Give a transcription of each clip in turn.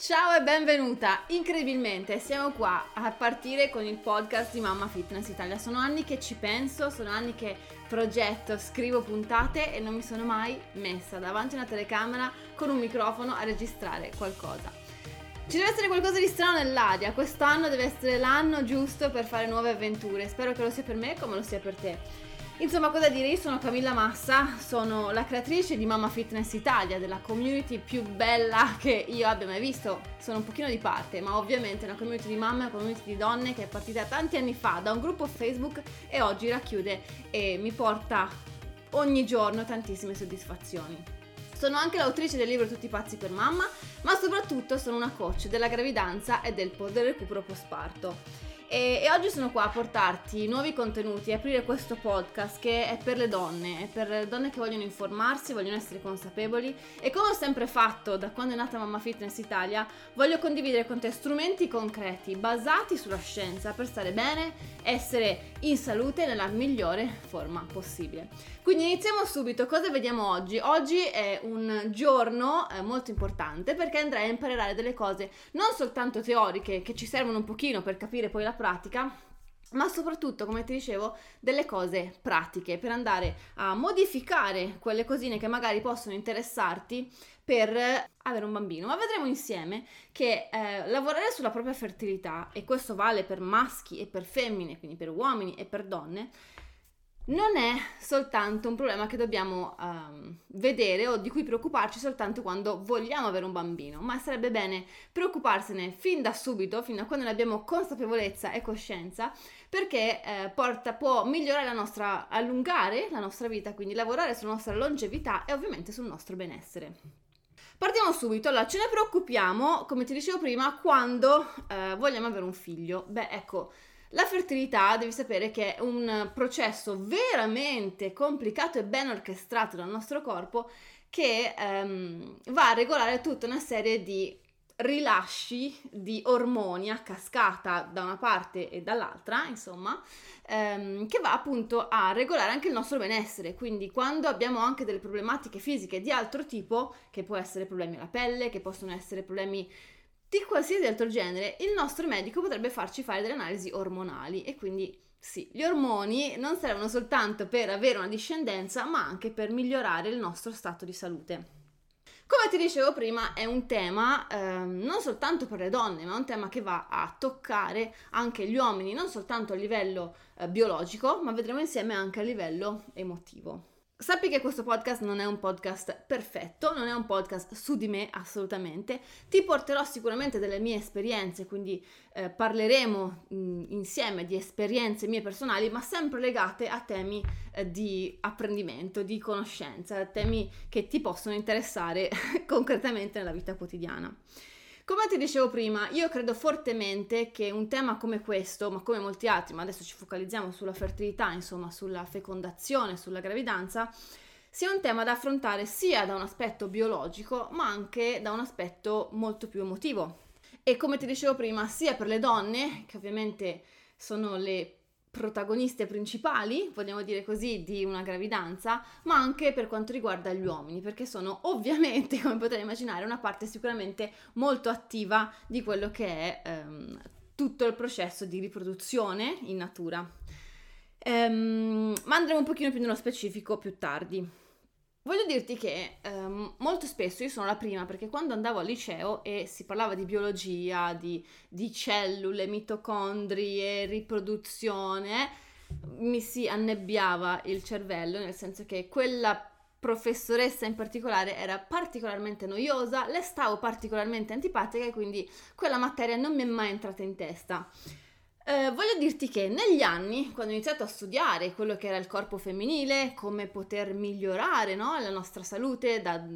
Ciao e benvenuta! Incredibilmente siamo qua a partire con il podcast di Mamma Fitness Italia. Sono anni che ci penso, sono anni che progetto, scrivo puntate e non mi sono mai messa davanti a una telecamera con un microfono a registrare qualcosa. Ci deve essere qualcosa di strano nell'aria, quest'anno deve essere l'anno giusto per fare nuove avventure, spero che lo sia per me come lo sia per te. Insomma, cosa dire? Io sono Camilla Massa, sono la creatrice di Mamma Fitness Italia, della community più bella che io abbia mai visto. Sono un pochino di parte, ma ovviamente è una community di mamme, una community di donne che è partita tanti anni fa da un gruppo Facebook e oggi racchiude e mi porta ogni giorno tantissime soddisfazioni. Sono anche l'autrice del libro Tutti pazzi per mamma, ma soprattutto sono una coach della gravidanza e del, del recupero postparto. E, e, oggi sono qua a portarti nuovi contenuti, aprire questo podcast che è per le donne, è per le donne che vogliono informarsi, vogliono essere consapevoli e come ho sempre fatto da quando è nata Mamma Fitness Italia, voglio condividere con te strumenti concreti basati sulla scienza per stare bene, essere in salute nella migliore forma possibile. Quindi iniziamo subito, cosa vediamo oggi? Oggi è un giorno eh, molto importante perché andrai a imparare delle cose non soltanto teoriche che ci servono un pochino per capire poi la pratica, ma soprattutto, come ti dicevo, delle cose pratiche per andare a modificare quelle cosine che magari possono interessarti per avere un bambino. Ma vedremo insieme che eh, lavorare sulla propria fertilità, e questo vale per maschi e per femmine, quindi per uomini e per donne, non è soltanto un problema che dobbiamo um, vedere o di cui preoccuparci soltanto quando vogliamo avere un bambino, ma sarebbe bene preoccuparsene fin da subito, fin da quando ne abbiamo consapevolezza e coscienza, perché eh, porta, può migliorare la nostra, allungare la nostra vita, quindi lavorare sulla nostra longevità e ovviamente sul nostro benessere. Partiamo subito, allora ce ne preoccupiamo, come ti dicevo prima, quando eh, vogliamo avere un figlio. Beh, ecco, la fertilità devi sapere che è un processo veramente complicato e ben orchestrato dal nostro corpo che ehm, va a regolare tutta una serie di rilasci di ormoni a cascata da una parte e dall'altra, insomma, ehm, che va appunto a regolare anche il nostro benessere. Quindi quando abbiamo anche delle problematiche fisiche di altro tipo, che può essere problemi alla pelle, che possono essere problemi di qualsiasi altro genere, il nostro medico potrebbe farci fare delle analisi ormonali e quindi sì, gli ormoni non servono soltanto per avere una discendenza, ma anche per migliorare il nostro stato di salute. Come ti dicevo prima, è un tema eh, non soltanto per le donne, ma un tema che va a toccare anche gli uomini, non soltanto a livello eh, biologico, ma vedremo insieme anche a livello emotivo. Sappi che questo podcast non è un podcast perfetto, non è un podcast su di me assolutamente. Ti porterò sicuramente delle mie esperienze, quindi eh, parleremo mh, insieme di esperienze mie personali, ma sempre legate a temi eh, di apprendimento, di conoscenza, temi che ti possono interessare concretamente nella vita quotidiana. Come ti dicevo prima, io credo fortemente che un tema come questo, ma come molti altri, ma adesso ci focalizziamo sulla fertilità, insomma sulla fecondazione, sulla gravidanza, sia un tema da affrontare sia da un aspetto biologico, ma anche da un aspetto molto più emotivo. E come ti dicevo prima, sia per le donne, che ovviamente sono le protagoniste principali, vogliamo dire così, di una gravidanza, ma anche per quanto riguarda gli uomini, perché sono ovviamente, come potete immaginare, una parte sicuramente molto attiva di quello che è ehm, tutto il processo di riproduzione in natura. Ehm, ma andremo un pochino più nello specifico più tardi. Voglio dirti che ehm, molto spesso io sono la prima perché quando andavo al liceo e si parlava di biologia, di, di cellule, mitocondrie, riproduzione, mi si annebbiava il cervello, nel senso che quella professoressa in particolare era particolarmente noiosa, le stavo particolarmente antipatica e quindi quella materia non mi è mai entrata in testa. Eh, voglio dirti che negli anni, quando ho iniziato a studiare quello che era il corpo femminile, come poter migliorare no, la nostra salute da,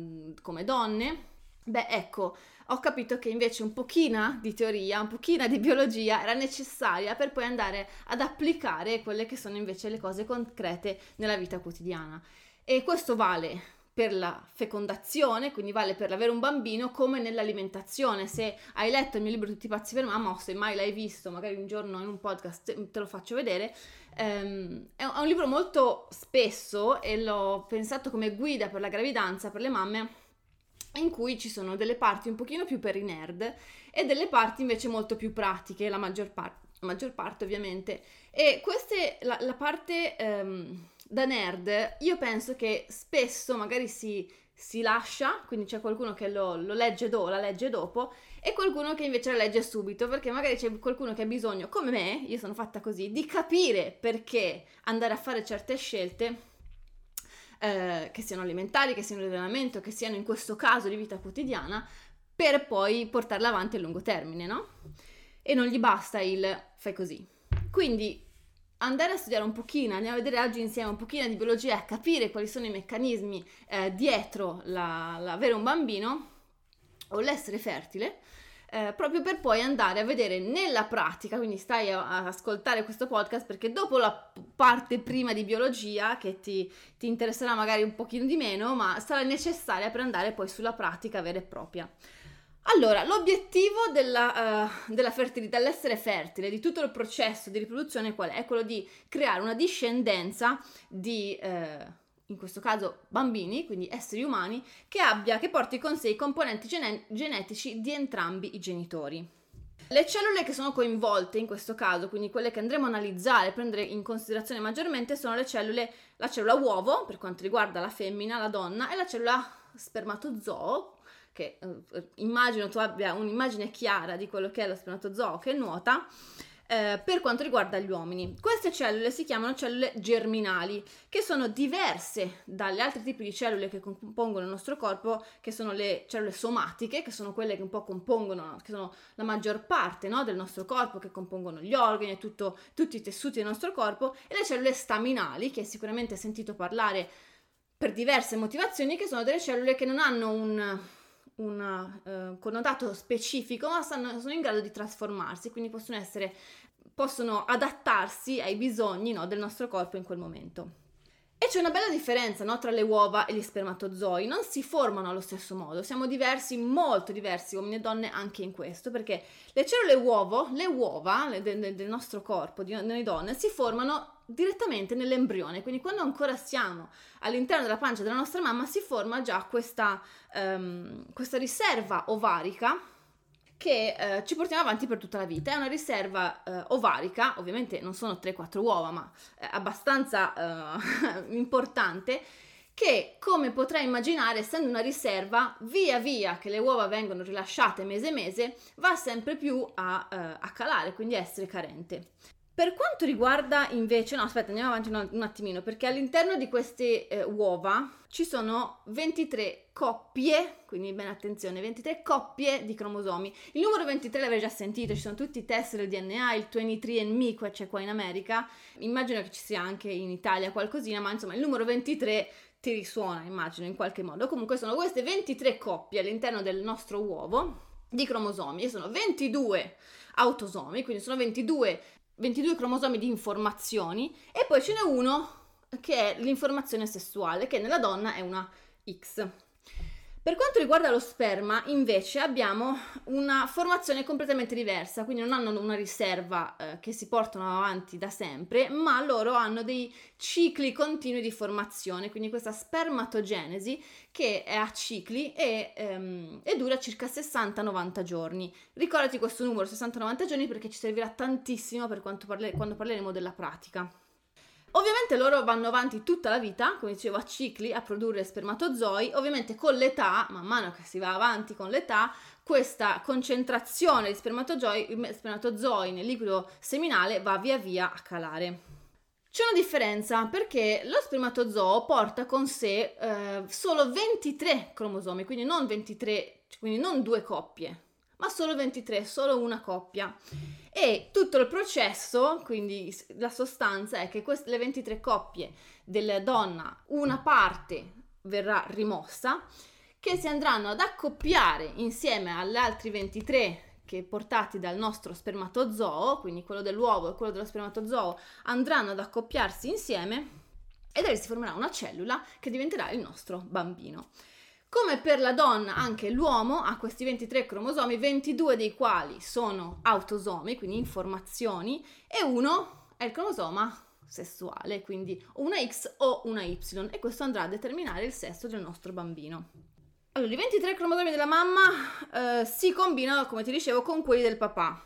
come donne, beh ecco, ho capito che invece un pochino di teoria, un pochino di biologia era necessaria per poi andare ad applicare quelle che sono invece le cose concrete nella vita quotidiana. E questo vale per la fecondazione, quindi vale per avere un bambino, come nell'alimentazione. Se hai letto il mio libro Tutti i pazzi per mamma, o se mai l'hai visto, magari un giorno in un podcast te lo faccio vedere, ehm, è un libro molto spesso e l'ho pensato come guida per la gravidanza, per le mamme, in cui ci sono delle parti un pochino più per i nerd e delle parti invece molto più pratiche, la maggior, par- maggior parte ovviamente. E queste, la, la parte um, da nerd, io penso che spesso magari si, si lascia, quindi c'è qualcuno che lo, lo legge do, la legge dopo, e qualcuno che invece la legge subito, perché magari c'è qualcuno che ha bisogno, come me, io sono fatta così, di capire perché andare a fare certe scelte eh, che siano alimentari, che siano di allenamento, che siano in questo caso di vita quotidiana, per poi portarla avanti a lungo termine, no? E non gli basta il fai così. Quindi andare a studiare un pochino, andiamo a vedere oggi insieme un pochino di biologia, a capire quali sono i meccanismi eh, dietro l'avere un bambino o l'essere fertile, eh, proprio per poi andare a vedere nella pratica, quindi stai a, a, ascoltare questo podcast perché dopo la parte prima di biologia, che ti, ti interesserà magari un pochino di meno, ma sarà necessaria per andare poi sulla pratica vera e propria. Allora, l'obiettivo della, uh, della, fertilità, dell'essere fertile, di tutto il processo di riproduzione qual è? È quello di creare una discendenza di... Uh, in questo caso bambini, quindi esseri umani, che abbia, che porti con sé i componenti gene- genetici di entrambi i genitori. Le cellule che sono coinvolte in questo caso, quindi quelle che andremo a analizzare e prendere in considerazione maggiormente, sono le cellule, la cellula uovo, per quanto riguarda la femmina, la donna, e la cellula spermatozoo, che eh, immagino tu abbia un'immagine chiara di quello che è lo spermatozoo che nuota, eh, per quanto riguarda gli uomini. Queste cellule si chiamano cellule germinali, che sono diverse dagli altri tipi di cellule che compongono il nostro corpo, che sono le cellule somatiche, che sono quelle che un po' compongono, che sono la maggior parte no, del nostro corpo, che compongono gli organi e tutto, tutti i tessuti del nostro corpo, e le cellule staminali, che sicuramente hai sentito parlare per diverse motivazioni, che sono delle cellule che non hanno un un uh, connotato specifico, ma stanno, sono in grado di trasformarsi, quindi possono essere possono adattarsi ai bisogni no, del nostro corpo in quel momento. E c'è una bella differenza no, tra le uova e gli spermatozoi, non si formano allo stesso modo, siamo diversi, molto diversi uomini e donne anche in questo, perché le cellule uovo, le uova le, de, del nostro corpo, di noi donne, si formano direttamente nell'embrione, quindi quando ancora siamo all'interno della pancia della nostra mamma si forma già questa, um, questa riserva ovarica che eh, ci portiamo avanti per tutta la vita. È una riserva eh, ovarica, ovviamente non sono 3-4 uova, ma è abbastanza eh, importante, che come potrai immaginare, essendo una riserva, via via che le uova vengono rilasciate mese mese, va sempre più a, eh, a calare, quindi a essere carente. Per quanto riguarda invece, no aspetta andiamo avanti un, attimino perché all'interno di queste eh, uova ci sono 23 coppie, quindi bene attenzione, 23 coppie di cromosomi. Il numero 23 l'avrei già sentito, ci sono tutti i test del DNA, il 23andMe qua c'è qua in America, immagino che ci sia anche in Italia qualcosina, ma insomma il numero 23 ti risuona immagino in qualche modo. Comunque sono queste 23 coppie all'interno del nostro uovo di cromosomi e sono 22 autosomi, quindi sono 22 22 cromosomi di informazioni e poi ce n'è uno che è l'informazione sessuale, che nella donna è una X. Per quanto riguarda lo sperma, invece, abbiamo una formazione completamente diversa, quindi non hanno una riserva eh, che si portano avanti da sempre, ma loro hanno dei cicli continui di formazione, quindi questa spermatogenesi che è a cicli e, ehm, e dura circa 60-90 giorni. Ricordati questo numero, 60-90 giorni, perché ci servirà tantissimo per parle- quando parleremo della pratica. Ovviamente loro vanno avanti tutta la vita, come dicevo, a cicli, a produrre spermatozoi. Ovviamente con l'età, man mano che si va avanti con l'età, questa concentrazione di spermatozoi, spermatozoi nel liquido seminale va via via a calare. C'è una differenza perché lo spermatozoo porta con sé eh, solo 23 cromosomi, quindi non 23, quindi non due coppie, ma solo 23, solo una coppia. E tutto il processo, quindi la sostanza è che queste, le 23 coppie della donna, una parte verrà rimossa, che si andranno ad accoppiare insieme alle altre 23 che portati dal nostro spermatozoo, quindi quello dell'uovo e quello dello spermatozoo, andranno ad accoppiarsi insieme e da lì si formerà una cellula che diventerà il nostro bambino. Come per la donna, anche l'uomo ha questi 23 cromosomi, 22 dei quali sono autosomi, quindi informazioni, e uno è il cromosoma sessuale, quindi una X o una Y, e questo andrà a determinare il sesso del nostro bambino. Allora, i 23 cromosomi della mamma eh, si combinano, come ti dicevo, con quelli del papà.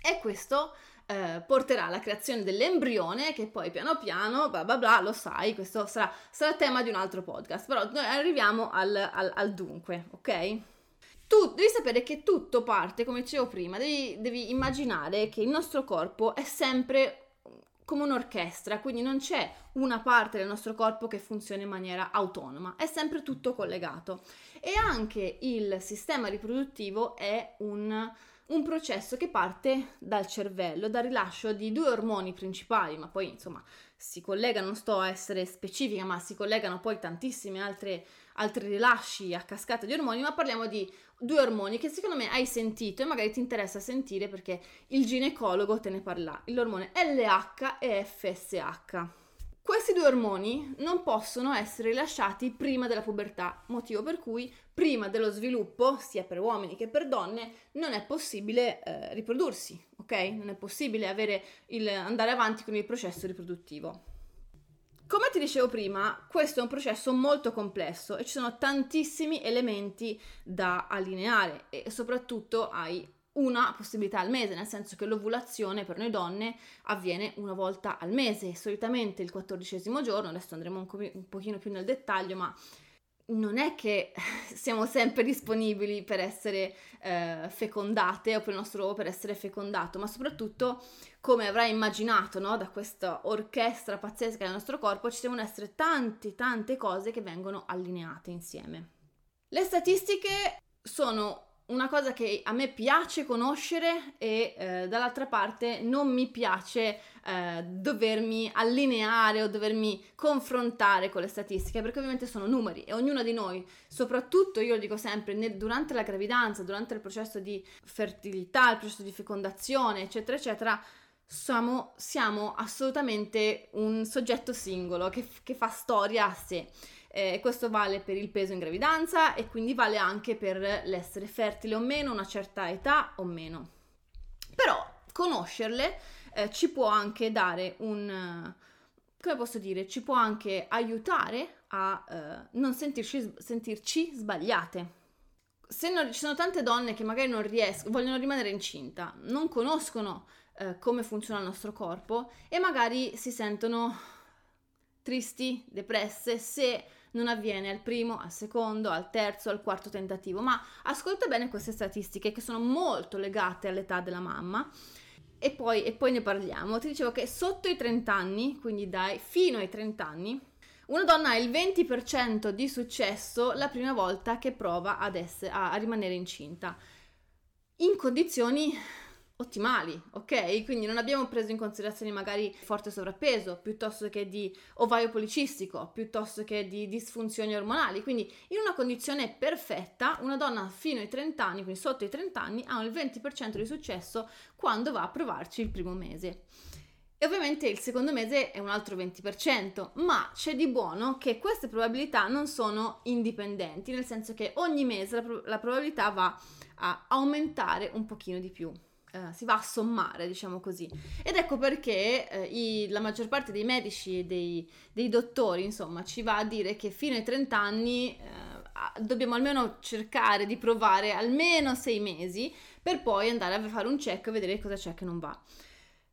E questo eh, porterà alla creazione dell'embrione che poi piano piano, bla bla bla, lo sai, questo sarà, sarà tema di un altro podcast, però noi arriviamo al, al, al dunque, ok? Tu devi sapere che tutto parte, come dicevo prima, devi, devi immaginare che il nostro corpo è sempre come un'orchestra, quindi non c'è una parte del nostro corpo che funziona in maniera autonoma, è sempre tutto collegato. E anche il sistema riproduttivo è un un processo che parte dal cervello, dal rilascio di due ormoni principali, ma poi insomma si collegano, non sto a essere specifica, ma si collegano poi tantissimi altri rilasci a cascata di ormoni, ma parliamo di due ormoni che secondo me hai sentito e magari ti interessa sentire perché il ginecologo te ne parla, l'ormone LH e FSH. Questi due ormoni non possono essere rilasciati prima della pubertà, motivo per cui prima dello sviluppo, sia per uomini che per donne, non è possibile eh, riprodursi, ok? Non è possibile il, andare avanti con il processo riproduttivo. Come ti dicevo prima, questo è un processo molto complesso e ci sono tantissimi elementi da allineare e soprattutto hai una possibilità al mese, nel senso che l'ovulazione per noi donne avviene una volta al mese, solitamente il quattordicesimo giorno, adesso andremo un, co- un pochino più nel dettaglio, ma non è che siamo sempre disponibili per essere eh, fecondate o per il nostro uovo per essere fecondato, ma soprattutto, come avrai immaginato, no, da questa orchestra pazzesca del nostro corpo, ci devono essere tante, tante cose che vengono allineate insieme. Le statistiche sono una cosa che a me piace conoscere e eh, dall'altra parte non mi piace eh, dovermi allineare o dovermi confrontare con le statistiche perché ovviamente sono numeri e ognuno di noi, soprattutto io lo dico sempre, nel, durante la gravidanza, durante il processo di fertilità, il processo di fecondazione, eccetera, eccetera, siamo, siamo assolutamente un soggetto singolo che, che fa storia a sé. Eh, questo vale per il peso in gravidanza e quindi vale anche per l'essere fertile o meno, una certa età o meno. Però conoscerle eh, ci può anche dare un... come posso dire? Ci può anche aiutare a eh, non sentirci, sentirci sbagliate. Se non, ci sono tante donne che magari non riescono, vogliono rimanere incinta, non conoscono eh, come funziona il nostro corpo e magari si sentono tristi, depresse se non avviene al primo, al secondo, al terzo, al quarto tentativo, ma ascolta bene queste statistiche che sono molto legate all'età della mamma. E poi, e poi ne parliamo. Ti dicevo che sotto i 30 anni, quindi dai fino ai 30 anni, una donna ha il 20% di successo la prima volta che prova ad essere, a, a rimanere incinta. In condizioni ottimali, ok? Quindi non abbiamo preso in considerazione magari forte sovrappeso, piuttosto che di ovaio policistico, piuttosto che di disfunzioni ormonali. Quindi in una condizione perfetta, una donna fino ai 30 anni, quindi sotto i 30 anni, ha il 20% di successo quando va a provarci il primo mese. E ovviamente il secondo mese è un altro 20%, ma c'è di buono che queste probabilità non sono indipendenti, nel senso che ogni mese la, pro- la probabilità va a aumentare un pochino di più. Uh, si va a sommare, diciamo così. Ed ecco perché uh, i, la maggior parte dei medici e dei, dei, dottori, insomma, ci va a dire che fino ai 30 anni uh, dobbiamo almeno cercare di provare almeno 6 mesi per poi andare a fare un check e vedere cosa c'è che non va.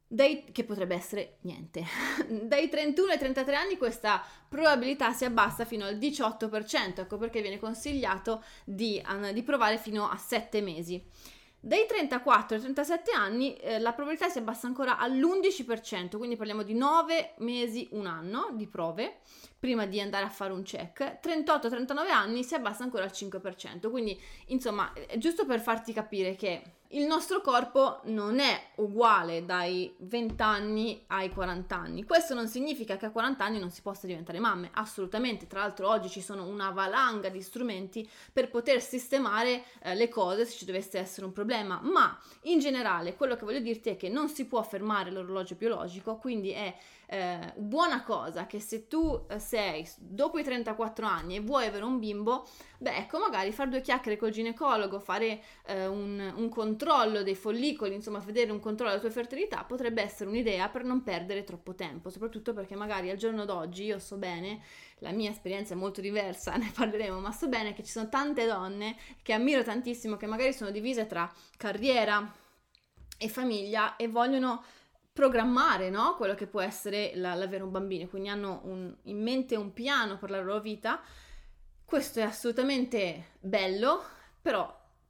Dai, che potrebbe essere niente. Dai 31 ai 33 anni questa probabilità si abbassa fino al 18%, ecco perché viene consigliato di, di provare fino a 7 mesi. Dai 34 ai 37 anni eh, la probabilità si abbassa ancora all'11%, quindi parliamo di 9 mesi, un anno di prove prima di andare a fare un check. 38-39 anni si abbassa ancora al 5%, quindi insomma è giusto per farti capire che il nostro corpo non è uguale dai 20 anni ai 40 anni. Questo non significa che a 40 anni non si possa diventare mamme, assolutamente. Tra l'altro oggi ci sono una valanga di strumenti per poter sistemare eh, le cose se ci dovesse essere un problema, ma in generale quello che voglio dirti è che non si può fermare l'orologio biologico, quindi è eh, buona cosa che se tu eh, sei dopo i 34 anni e vuoi avere un bimbo, beh ecco magari fare due chiacchiere col ginecologo, fare eh, un, un, controllo dei follicoli, insomma vedere un controllo della tua fertilità potrebbe essere un'idea per non perdere troppo tempo, soprattutto perché magari al giorno d'oggi io so bene, la mia esperienza è molto diversa, ne parleremo, ma so bene che ci sono tante donne che ammiro tantissimo, che magari sono divise tra carriera e famiglia e vogliono programmare no? quello che può essere la, l'avere un bambino, quindi hanno un, in mente un piano per la loro vita. Questo è assolutamente bello, però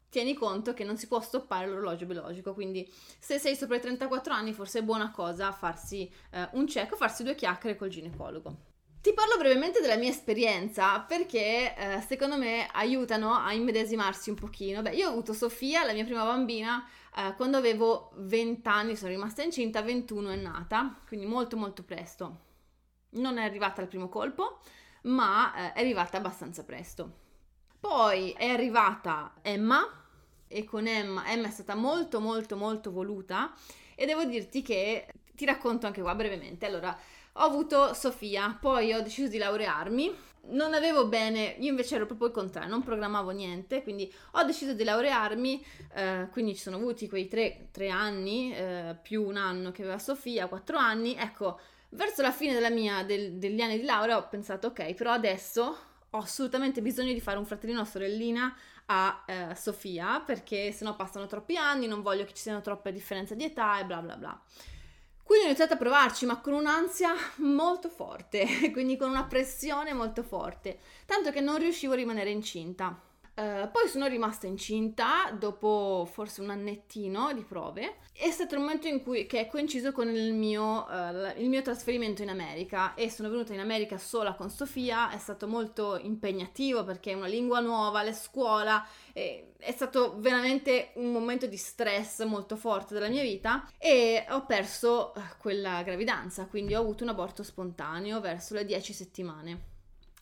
tieni conto che non si può stoppare l'orologio biologico, quindi se sei sopra i 34 anni forse è buona cosa farsi eh, un check farsi due chiacchiere col ginecologo. Ti parlo brevemente della mia esperienza perché eh, secondo me aiutano a immedesimarsi un pochino. Beh, io ho avuto Sofia, la mia prima bambina, eh, quando avevo 20 anni sono rimasta incinta, 21 è nata, quindi molto molto presto. Non è arrivata al primo colpo, ma eh, è arrivata abbastanza presto. Poi è arrivata Emma e con Emma, Emma è stata molto molto molto voluta e devo dirti che ti racconto anche qua brevemente. Allora, ho avuto Sofia, poi ho deciso di laurearmi non avevo bene, io invece ero proprio il contrario, non programmavo niente, quindi ho deciso di laurearmi, eh, quindi ci sono avuti quei tre, tre anni, eh, più un anno che aveva Sofia, quattro anni, ecco, verso la fine mia, del, degli anni di laurea ho pensato, ok, però adesso ho assolutamente bisogno di fare un fratellino o sorellina a eh, Sofia, perché sennò passano troppi anni, non voglio che ci siano troppe differenze di età e bla bla bla. Quindi ho iniziato a provarci, ma con un'ansia molto forte, quindi con una pressione molto forte, tanto che non riuscivo a rimanere incinta. Uh, poi sono rimasta incinta dopo forse un annettino di prove. È stato il momento in cui che è coinciso con il mio, uh, il mio, trasferimento in America e sono venuta in America sola con Sofia. È stato molto impegnativo perché è una lingua nuova, le scuola. è stato veramente un momento di stress molto forte della mia vita e ho perso uh, quella gravidanza, quindi ho avuto un aborto spontaneo verso le 10 settimane.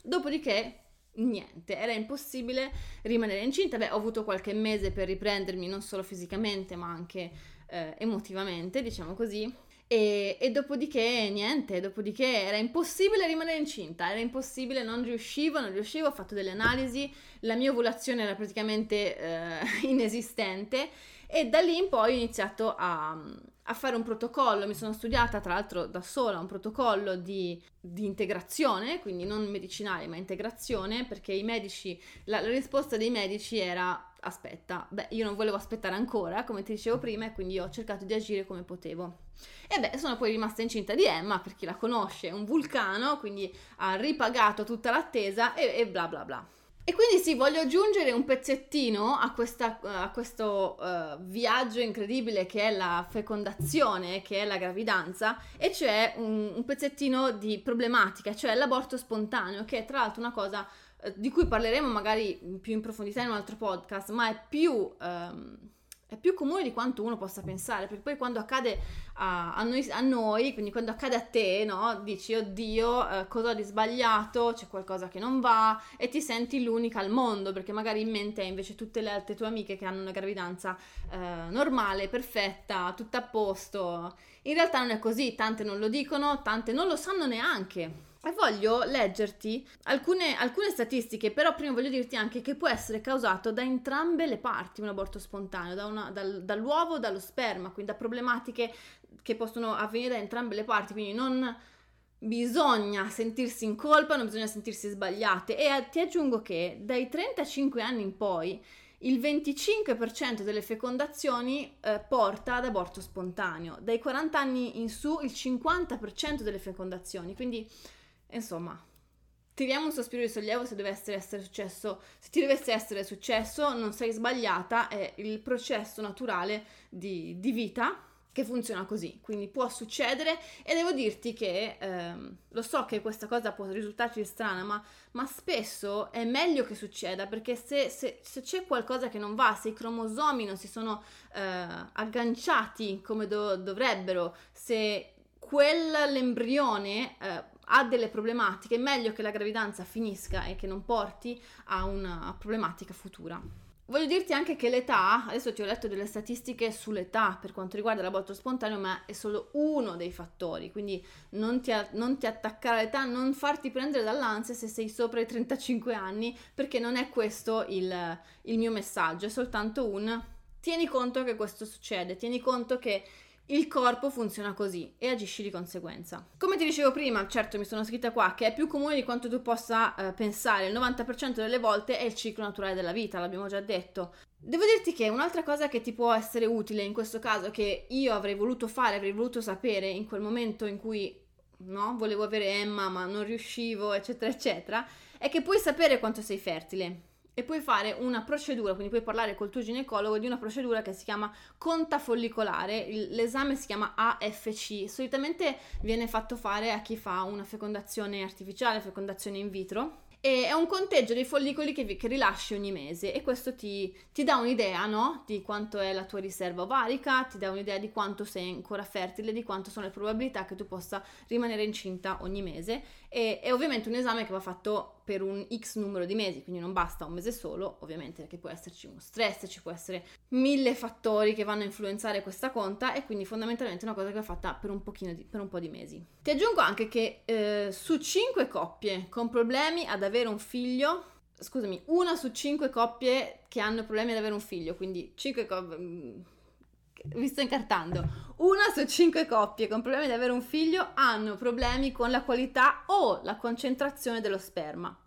Dopodiché niente, era impossibile rimanere incinta. Beh, ho avuto qualche mese per riprendermi non solo fisicamente ma anche eh, emotivamente, diciamo così. E, e, dopodiché niente, dopodiché era impossibile rimanere incinta, era impossibile, non riuscivo, non riuscivo, ho fatto delle analisi, la mia ovulazione era praticamente eh, inesistente e da lì in poi ho iniziato a, a fare un protocollo, mi sono studiata tra l'altro da sola un protocollo di, di integrazione, quindi non medicinale ma integrazione, perché i medici, la, la, risposta dei medici era aspetta, beh io non volevo aspettare ancora, come ti dicevo prima, e quindi ho cercato di agire come potevo. E beh, sono poi rimasta incinta di Emma, per chi la conosce, è un vulcano, quindi ha ripagato tutta l'attesa e, e bla bla bla. E quindi sì, voglio aggiungere un pezzettino a, questa, a questo uh, viaggio incredibile che è la fecondazione, che è la gravidanza, e cioè un, un, pezzettino di problematica, cioè l'aborto spontaneo, che è tra l'altro una cosa uh, di cui parleremo magari più in profondità in un altro podcast, ma è più... Um, è più comune di quanto uno possa pensare, perché poi quando accade a, a, noi, a noi, quindi quando accade a te, no, dici oddio, eh, cosa ho di sbagliato, c'è qualcosa che non va e ti senti l'unica al mondo, perché magari in mente hai invece tutte le altre tue amiche che hanno una gravidanza eh, normale, perfetta, tutta a posto. In realtà non è così, tante non lo dicono, tante non lo sanno neanche. E voglio leggerti alcune, alcune, statistiche, però prima voglio dirti anche che può essere causato da entrambe le parti un aborto spontaneo, da una, dal, dall'uovo, dallo sperma, quindi da problematiche che possono avvenire da entrambe le parti, quindi non bisogna sentirsi in colpa, non bisogna sentirsi sbagliate. E ti aggiungo che dai 35 anni in poi il 25% delle fecondazioni eh, porta ad aborto spontaneo, dai 40 anni in su il 50% delle fecondazioni, quindi Insomma, tiriamo un sospiro di sollievo se dovesse essere successo, se ti dovesse essere successo, non sei sbagliata, è il processo naturale di, di vita che funziona così, quindi può succedere e devo dirti che ehm, lo so che questa cosa può risultarti strana, ma, ma spesso è meglio che succeda perché se, se, se, c'è qualcosa che non va, se i cromosomi non si sono eh, agganciati come do, dovrebbero, se quell'embrione eh, ha delle problematiche, è meglio che la gravidanza finisca e che non porti a una problematica futura. Voglio dirti anche che l'età, adesso ti ho letto delle statistiche sull'età per quanto riguarda l'aborto spontaneo, ma è solo uno dei fattori, quindi non ti, non ti attaccare all'età, non farti prendere dall'ansia se sei sopra i 35 anni, perché non è questo il, il mio messaggio, è soltanto un tieni conto che questo succede, tieni conto che il corpo funziona così e agisci di conseguenza. Come ti dicevo prima, certo mi sono scritta qua che è più comune di quanto tu possa eh, pensare, il 90% delle volte è il ciclo naturale della vita, l'abbiamo già detto. Devo dirti che un'altra cosa che ti può essere utile in questo caso, che io avrei voluto fare, avrei voluto sapere in quel momento in cui no, volevo avere Emma ma non riuscivo, eccetera, eccetera, è che puoi sapere quanto sei fertile e puoi fare una procedura, quindi puoi parlare col tuo ginecologo di una procedura che si chiama conta follicolare, l'esame si chiama AFC, solitamente viene fatto fare a chi fa una fecondazione artificiale, fecondazione in vitro. E è un conteggio dei follicoli che, che rilasci ogni mese. E questo ti, ti dà un'idea no? di quanto è la tua riserva ovarica, ti dà un'idea di quanto sei ancora fertile, di quanto sono le probabilità che tu possa rimanere incinta ogni mese e è ovviamente un esame che va fatto per un x numero di mesi, quindi non basta un mese solo, ovviamente perché può esserci uno stress, ci può essere mille fattori che vanno a influenzare questa conta e quindi fondamentalmente è una cosa che va fatta per un, di, per un po' di mesi. Ti aggiungo anche che eh, su 5 coppie con problemi ad avere un figlio, scusami, una su cinque coppie che hanno problemi ad avere un figlio, quindi cinque coppie, mm, vi sto incartando, una su cinque coppie con problemi ad avere un figlio hanno problemi con la qualità o la concentrazione dello sperma.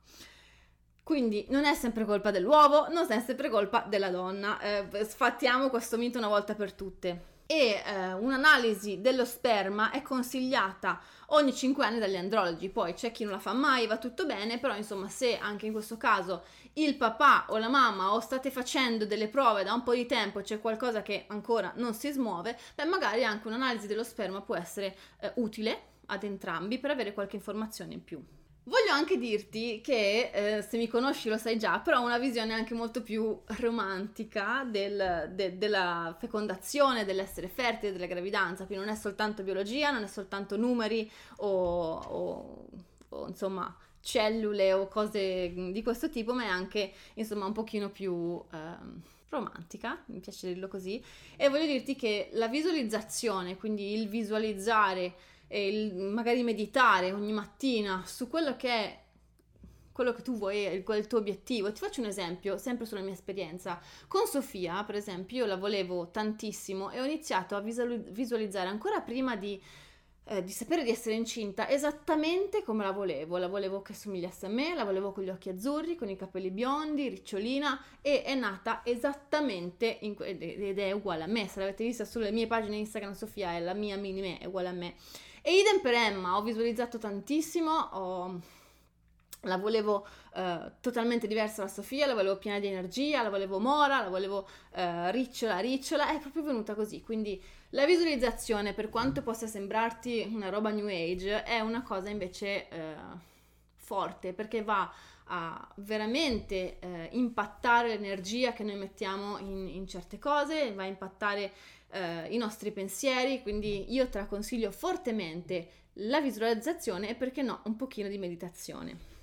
Quindi non è sempre colpa dell'uovo, non è sempre colpa della donna. Eh, sfattiamo questo mito una volta per tutte e eh, un'analisi dello sperma è consigliata ogni 5 anni dagli andrologi. Poi c'è chi non la fa mai, va tutto bene, però insomma se anche in questo caso il papà o la mamma o state facendo delle prove da un po' di tempo c'è qualcosa che ancora non si smuove, beh magari anche un'analisi dello sperma può essere eh, utile ad entrambi per avere qualche informazione in più. Voglio anche dirti che, eh, se mi conosci lo sai già, però ho una visione anche molto più romantica del, de, della fecondazione, dell'essere fertile, della gravidanza, quindi non è soltanto biologia, non è soltanto numeri o, o, o insomma cellule o cose di questo tipo, ma è anche insomma un pochino più... Eh, romantica, mi piace dirlo così, e voglio dirti che la visualizzazione, quindi il visualizzare e magari meditare ogni mattina su quello che è quello che tu vuoi, qual è il tuo obiettivo. Ti faccio un esempio, sempre sulla mia esperienza. Con Sofia, per esempio, io la volevo tantissimo e ho iniziato a visualizzare ancora prima di, eh, di sapere di essere incinta esattamente come la volevo. La volevo che somigliasse a me, la volevo con gli occhi azzurri, con i capelli biondi, ricciolina e è nata esattamente in, ed è uguale a me. Se l'avete vista sulle mie pagine Instagram, Sofia è la mia mini me, è uguale a me. E idem per Emma, ho visualizzato tantissimo, ho... la volevo uh, totalmente diversa da Sofia, la volevo piena di energia, la volevo mora, la volevo uh, ricciola, ricciola, è proprio venuta così. Quindi la visualizzazione, per quanto possa sembrarti una roba new age, è una cosa invece uh, forte perché va a veramente eh, impattare l'energia che noi mettiamo in, in, certe cose, va a impattare eh, i nostri pensieri, quindi io te la consiglio fortemente la visualizzazione e perché no un pochino di meditazione.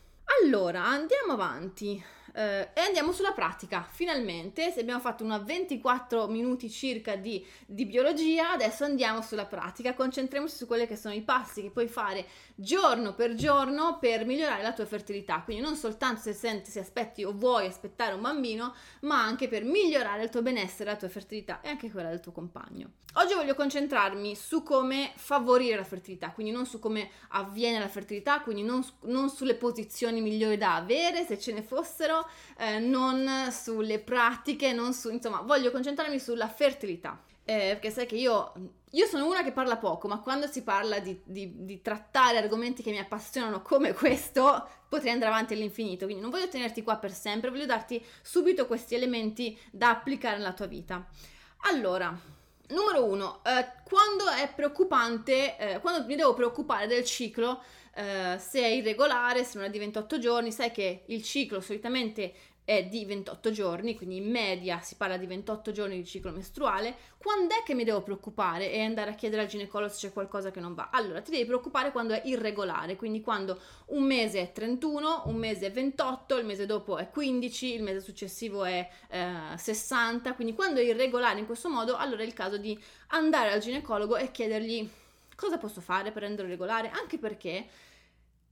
Allora, andiamo avanti eh, e andiamo sulla pratica. Finalmente, se abbiamo fatto una 24 minuti circa di, di, biologia, adesso andiamo sulla pratica. Concentriamoci su quelli che sono i passi che puoi fare giorno per giorno per migliorare la tua fertilità. Quindi non soltanto se senti, se aspetti o vuoi aspettare un bambino, ma anche per migliorare il tuo benessere, la tua fertilità e anche quella del tuo compagno. Oggi voglio concentrarmi su come favorire la fertilità, quindi non su come avviene la fertilità, quindi non, non sulle posizioni migliori da avere, se ce ne fossero, eh, non sulle pratiche, non su, insomma, voglio concentrarmi sulla fertilità. Eh, perché sai che io, io, sono una che parla poco, ma quando si parla di, di, di, trattare argomenti che mi appassionano come questo, potrei andare avanti all'infinito. Quindi non voglio tenerti qua per sempre, voglio darti subito questi elementi da applicare nella tua vita. Allora, numero uno, eh, quando è preoccupante, eh, quando mi devo preoccupare del ciclo, eh, se è irregolare, se non è di 28 giorni, sai che il ciclo solitamente è di 28 giorni, quindi in media si parla di 28 giorni di ciclo mestruale, quando è che mi devo preoccupare e andare a chiedere al ginecologo se c'è qualcosa che non va? Allora, ti devi preoccupare quando è irregolare, quindi quando un mese è 31, un mese è 28, il mese dopo è 15, il mese successivo è eh, 60, quindi quando è irregolare in questo modo, allora è il caso di andare al ginecologo e chiedergli cosa posso fare per renderlo regolare, anche perché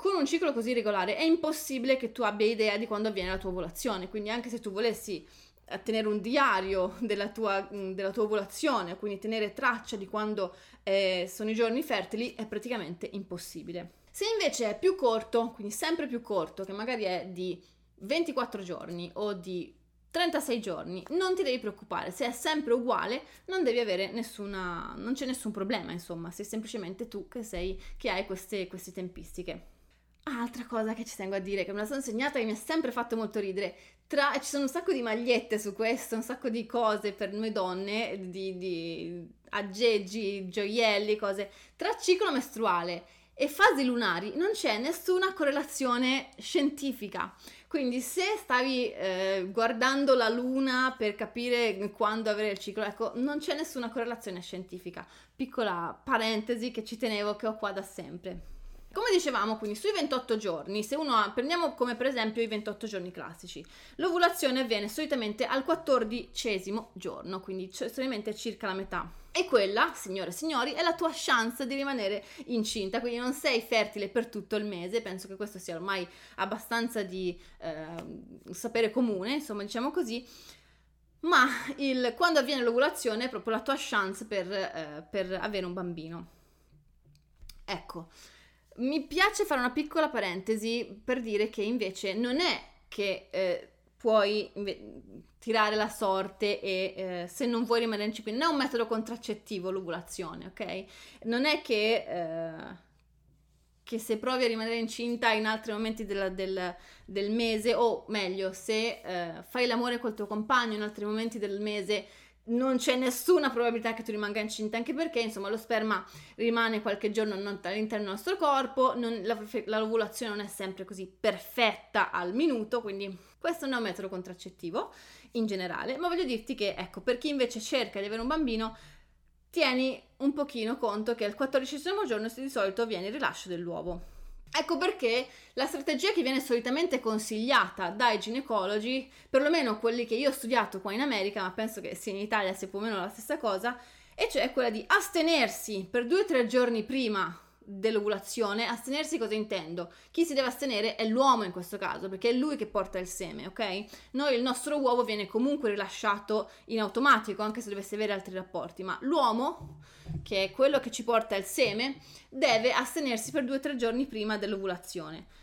con un ciclo così regolare è impossibile che tu abbia idea di quando avviene la tua ovulazione, quindi anche se tu volessi eh, tenere un diario della tua, mm, della tua ovulazione, quindi tenere traccia di quando eh, sono i giorni fertili, è praticamente impossibile. Se invece è più corto, quindi sempre più corto, che magari è di 24 giorni o di 36 giorni, non ti devi preoccupare, se è sempre uguale non devi avere nessuna, non c'è nessun problema, insomma, sei semplicemente tu che sei, che hai queste, queste tempistiche. Altra cosa che ci tengo a dire, che me la sono segnata e mi ha sempre fatto molto ridere, tra, ci sono un sacco di magliette su questo, un sacco di cose per noi donne, di, di aggeggi, gioielli, cose, tra ciclo mestruale e fasi lunari non c'è nessuna correlazione scientifica. Quindi se stavi eh, guardando la luna per capire quando avere il ciclo, ecco, non c'è nessuna correlazione scientifica. Piccola parentesi che ci tenevo, che ho qua da sempre. Come dicevamo, quindi sui 28 giorni, se uno ha, prendiamo come per esempio i 28 giorni classici, l'ovulazione avviene solitamente al quattordicesimo giorno, quindi solitamente circa la metà. E quella, signore e signori, è la tua chance di rimanere incinta, quindi non sei fertile per tutto il mese, penso che questo sia ormai abbastanza di eh, sapere comune, insomma diciamo così, ma il, quando avviene l'ovulazione è proprio la tua chance per, eh, per avere un bambino. Ecco, mi piace fare una piccola parentesi per dire che invece non è che eh, puoi inve- tirare la sorte e eh, se non vuoi rimanere in ciclo, non è un metodo contraccettivo l'ovulazione, ok? Non è che, eh, che se provi a rimanere incinta in altri momenti della, del, del, mese, o meglio, se eh, fai l'amore col tuo compagno in altri momenti del mese non c'è nessuna probabilità che tu rimanga incinta, anche perché insomma lo sperma rimane qualche giorno all'interno del nostro corpo, non, la, l'ovulazione non è sempre così perfetta al minuto, quindi questo non è un metodo contraccettivo in generale, ma voglio dirti che ecco, per chi invece cerca di avere un bambino, tieni un pochino conto che al 14 giorno di solito viene il rilascio dell'uovo. Ecco perché la strategia che viene solitamente consigliata dai ginecologi, perlomeno quelli che io ho studiato qua in America, ma penso che sia in Italia sia più o meno la stessa cosa, e cioè quella di astenersi per due o tre giorni prima dell'ovulazione, astenersi cosa intendo? Chi si deve astenere è l'uomo in questo caso, perché è lui che porta il seme, ok? Noi il nostro uovo viene comunque rilasciato in automatico, anche se dovesse avere altri rapporti, ma l'uomo, che è quello che ci porta il seme, deve astenersi per due o tre giorni prima dell'ovulazione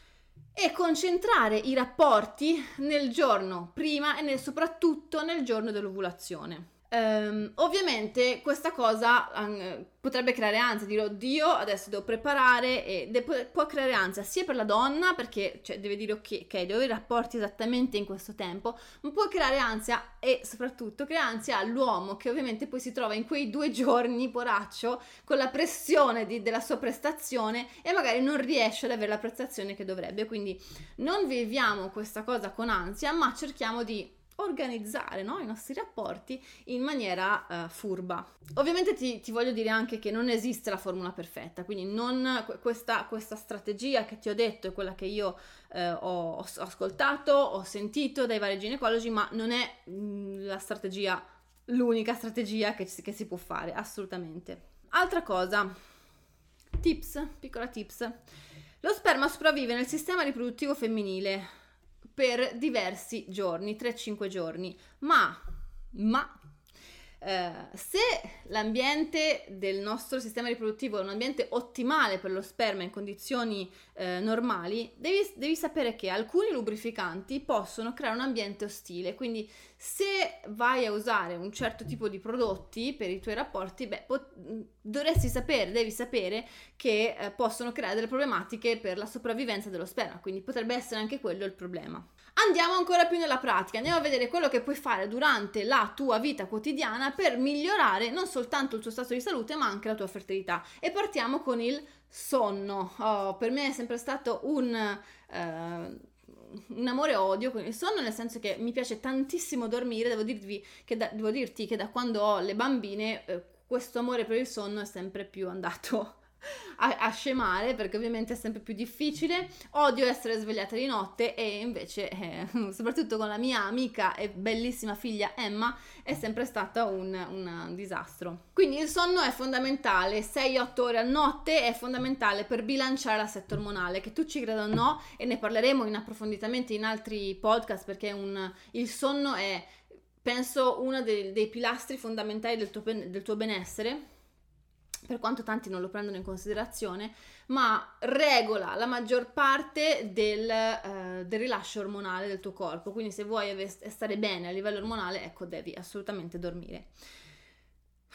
e concentrare i rapporti nel giorno prima e nel, soprattutto nel giorno dell'ovulazione. Um, ovviamente questa cosa um, potrebbe creare ansia, dire oddio, adesso devo preparare e de- può creare ansia sia per la donna perché cioè, deve dire ok, ok, devo avere rapporti esattamente in questo tempo, ma può creare ansia e soprattutto crea ansia all'uomo che ovviamente poi si trova in quei due giorni, poraccio, con la pressione di, della sua prestazione e magari non riesce ad avere la prestazione che dovrebbe, quindi non viviamo questa cosa con ansia, ma cerchiamo di organizzare no? i nostri rapporti in maniera uh, furba. Ovviamente ti, ti, voglio dire anche che non esiste la formula perfetta, quindi non, questa, questa, strategia che ti ho detto è quella che io uh, ho, ho, ascoltato, ho sentito dai vari ginecologi, ma non è mh, mm, la strategia, l'unica strategia che, che si può fare, assolutamente. Altra cosa, tips, piccola tips. Lo sperma sopravvive nel sistema riproduttivo femminile per diversi giorni, 3-5 giorni, ma, ma eh, se l'ambiente del nostro sistema riproduttivo è un ambiente ottimale per lo sperma in condizioni eh, normali, devi, devi, sapere che alcuni lubrificanti possono creare un ambiente ostile. Quindi, se vai a usare un certo tipo di prodotti per i tuoi rapporti, beh, pot- dovresti sapere, devi sapere che eh, possono creare delle problematiche per la sopravvivenza dello sperma. Quindi, potrebbe essere anche quello il problema. Andiamo ancora più nella pratica, andiamo a vedere quello che puoi fare durante la tua vita quotidiana per migliorare non soltanto il tuo stato di salute ma anche la tua fertilità. E partiamo con il sonno. Oh, per me è sempre stato un... Uh, un amore odio con il sonno, nel senso che mi piace tantissimo dormire, devo, che da, devo dirti che da quando ho le bambine eh, questo amore per il sonno è sempre più andato a, a, scemare perché ovviamente è sempre più difficile. Odio essere svegliata di notte e invece, eh, soprattutto con la mia amica e bellissima figlia Emma, è sempre stata un, un disastro. Quindi il sonno è fondamentale, 6-8 ore a notte è fondamentale per bilanciare l'assetto ormonale, che tu ci creda o no, e ne parleremo in approfonditamente in altri podcast perché un, il sonno è, penso, uno dei, dei pilastri fondamentali del tuo, del tuo benessere per quanto tanti non lo prendono in considerazione, ma regola la maggior parte del, uh, del, rilascio ormonale del tuo corpo. Quindi se vuoi stare bene a livello ormonale, ecco, devi assolutamente dormire.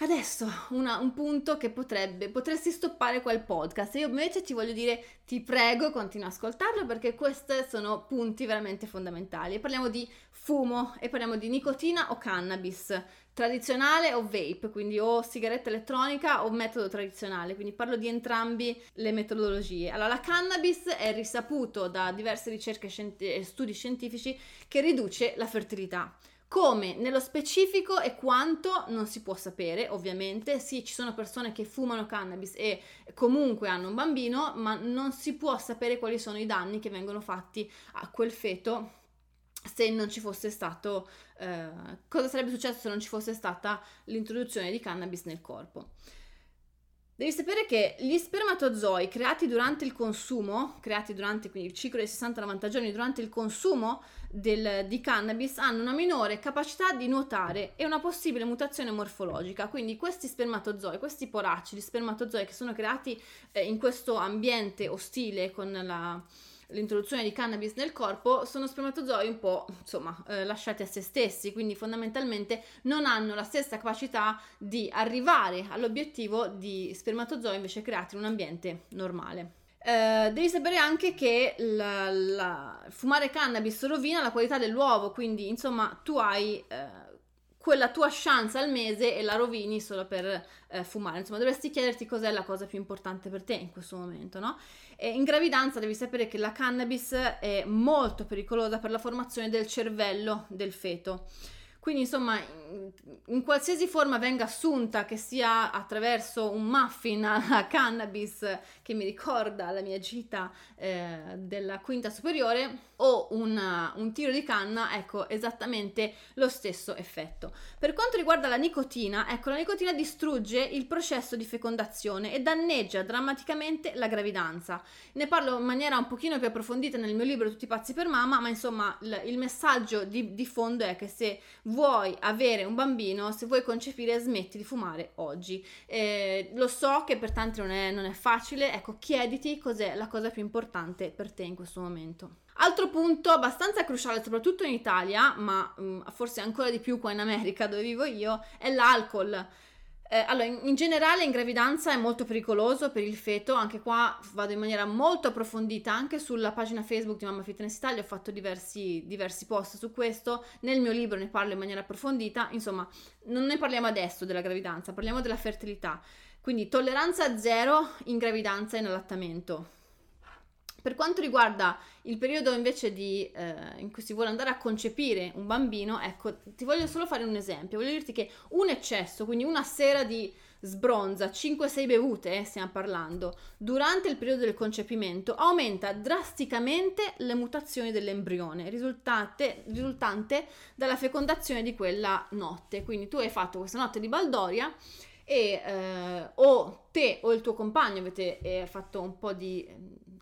Adesso una, un punto che potrebbe, potresti stoppare quel podcast. Io invece ti voglio dire, ti prego, continua ad ascoltarlo perché questi sono punti veramente fondamentali. Parliamo di fumo e parliamo di nicotina o cannabis tradizionale o vape, quindi o sigaretta elettronica o metodo tradizionale, quindi parlo di entrambi le metodologie. Allora, la cannabis è risaputo da diverse ricerche e studi scientifici che riduce la fertilità. Come nello specifico e quanto non si può sapere, ovviamente. Sì, ci sono persone che fumano cannabis e comunque hanno un bambino, ma non si può sapere quali sono i danni che vengono fatti a quel feto se non ci fosse stato eh, cosa sarebbe successo se non ci fosse stata l'introduzione di cannabis nel corpo. Devi sapere che gli spermatozoi creati durante il consumo, creati durante il ciclo dei 60-90 giorni, durante il consumo del, di cannabis, hanno una minore capacità di nuotare e una possibile mutazione morfologica. Quindi questi spermatozoi, questi poracci di spermatozoi che sono creati eh, in questo ambiente ostile con la, l'introduzione di cannabis nel corpo sono spermatozoi un po' insomma eh, lasciati a se stessi, quindi fondamentalmente non hanno la stessa capacità di arrivare all'obiettivo di spermatozoi invece creati in un ambiente normale. Uh, devi sapere anche che la, la, fumare cannabis rovina la qualità dell'uovo, quindi insomma tu hai uh, quella tua chance al mese e la rovini solo per uh, fumare. Insomma, dovresti chiederti cos'è la cosa più importante per te in questo momento, no? E in gravidanza devi sapere che la cannabis è molto pericolosa per la formazione del cervello del feto. Quindi insomma, in qualsiasi forma venga assunta, che sia attraverso un muffin a cannabis che mi ricorda la mia gita eh, della quinta superiore, o una, un tiro di canna, ecco esattamente lo stesso effetto. Per quanto riguarda la nicotina, ecco la nicotina distrugge il processo di fecondazione e danneggia drammaticamente la gravidanza. Ne parlo in maniera un pochino più approfondita nel mio libro Tutti pazzi per mamma, ma insomma il, il messaggio di, di fondo è che se vuoi avere un bambino, se vuoi concepire, smetti di fumare oggi. Eh, lo so che per tanti non è, non è facile, ecco, chiediti cos'è la cosa più importante per te in questo momento. Altro punto abbastanza cruciale, soprattutto in Italia, ma mh, mm, forse ancora di più qua in America dove vivo io, è l'alcol. Eh, allora, in, in, generale in gravidanza è molto pericoloso per il feto, anche qua vado in maniera molto approfondita, anche sulla pagina Facebook di Mamma Fitness Italia ho fatto diversi, diversi post su questo, nel mio libro ne parlo in maniera approfondita, insomma non ne parliamo adesso della gravidanza, parliamo della fertilità. Quindi tolleranza zero in gravidanza e in allattamento. Per quanto riguarda il periodo invece di, eh, in cui si vuole andare a concepire un bambino, ecco, ti voglio solo fare un esempio. Voglio dirti che un eccesso, quindi una sera di sbronza, 5-6 bevute, eh, stiamo parlando, durante il periodo del concepimento aumenta drasticamente le mutazioni dell'embrione risultante dalla fecondazione di quella notte. Quindi tu hai fatto questa notte di baldoria e eh, o te o il tuo compagno avete eh, fatto un po' di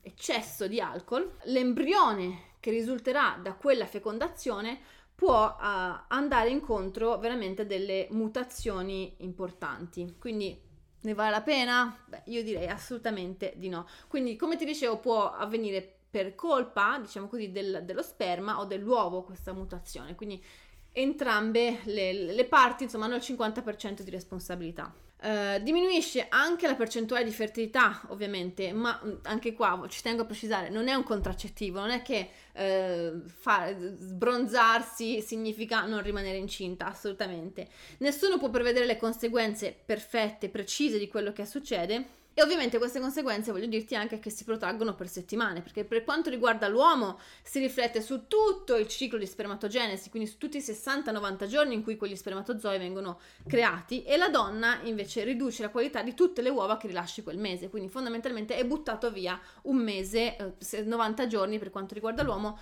eccesso di alcol, l'embrione che risulterà da quella fecondazione può uh, andare incontro veramente a delle mutazioni importanti. Quindi ne vale la pena? Beh, io direi assolutamente di no. Quindi, come ti dicevo, può avvenire per colpa, diciamo così, del, dello sperma o dell'uovo questa mutazione. Quindi entrambe le, le parti, insomma, hanno il 50% di responsabilità. Uh, diminuisce anche la percentuale di fertilità, ovviamente, ma mm, anche qua ci tengo a precisare, non è un contraccettivo, non è che uh, fa, sbronzarsi significa non rimanere incinta, assolutamente. Nessuno può prevedere le conseguenze perfette, precise di quello che succede, E ovviamente queste conseguenze voglio dirti anche che si protraggono per settimane, perché per quanto riguarda l'uomo si riflette su tutto il ciclo di spermatogenesi, quindi su tutti i 60-90 giorni in cui quegli spermatozoi vengono creati, e la donna invece riduce la qualità di tutte le uova che rilasci quel mese, quindi fondamentalmente è buttato via un mese, 90 eh, giorni per quanto riguarda l'uomo,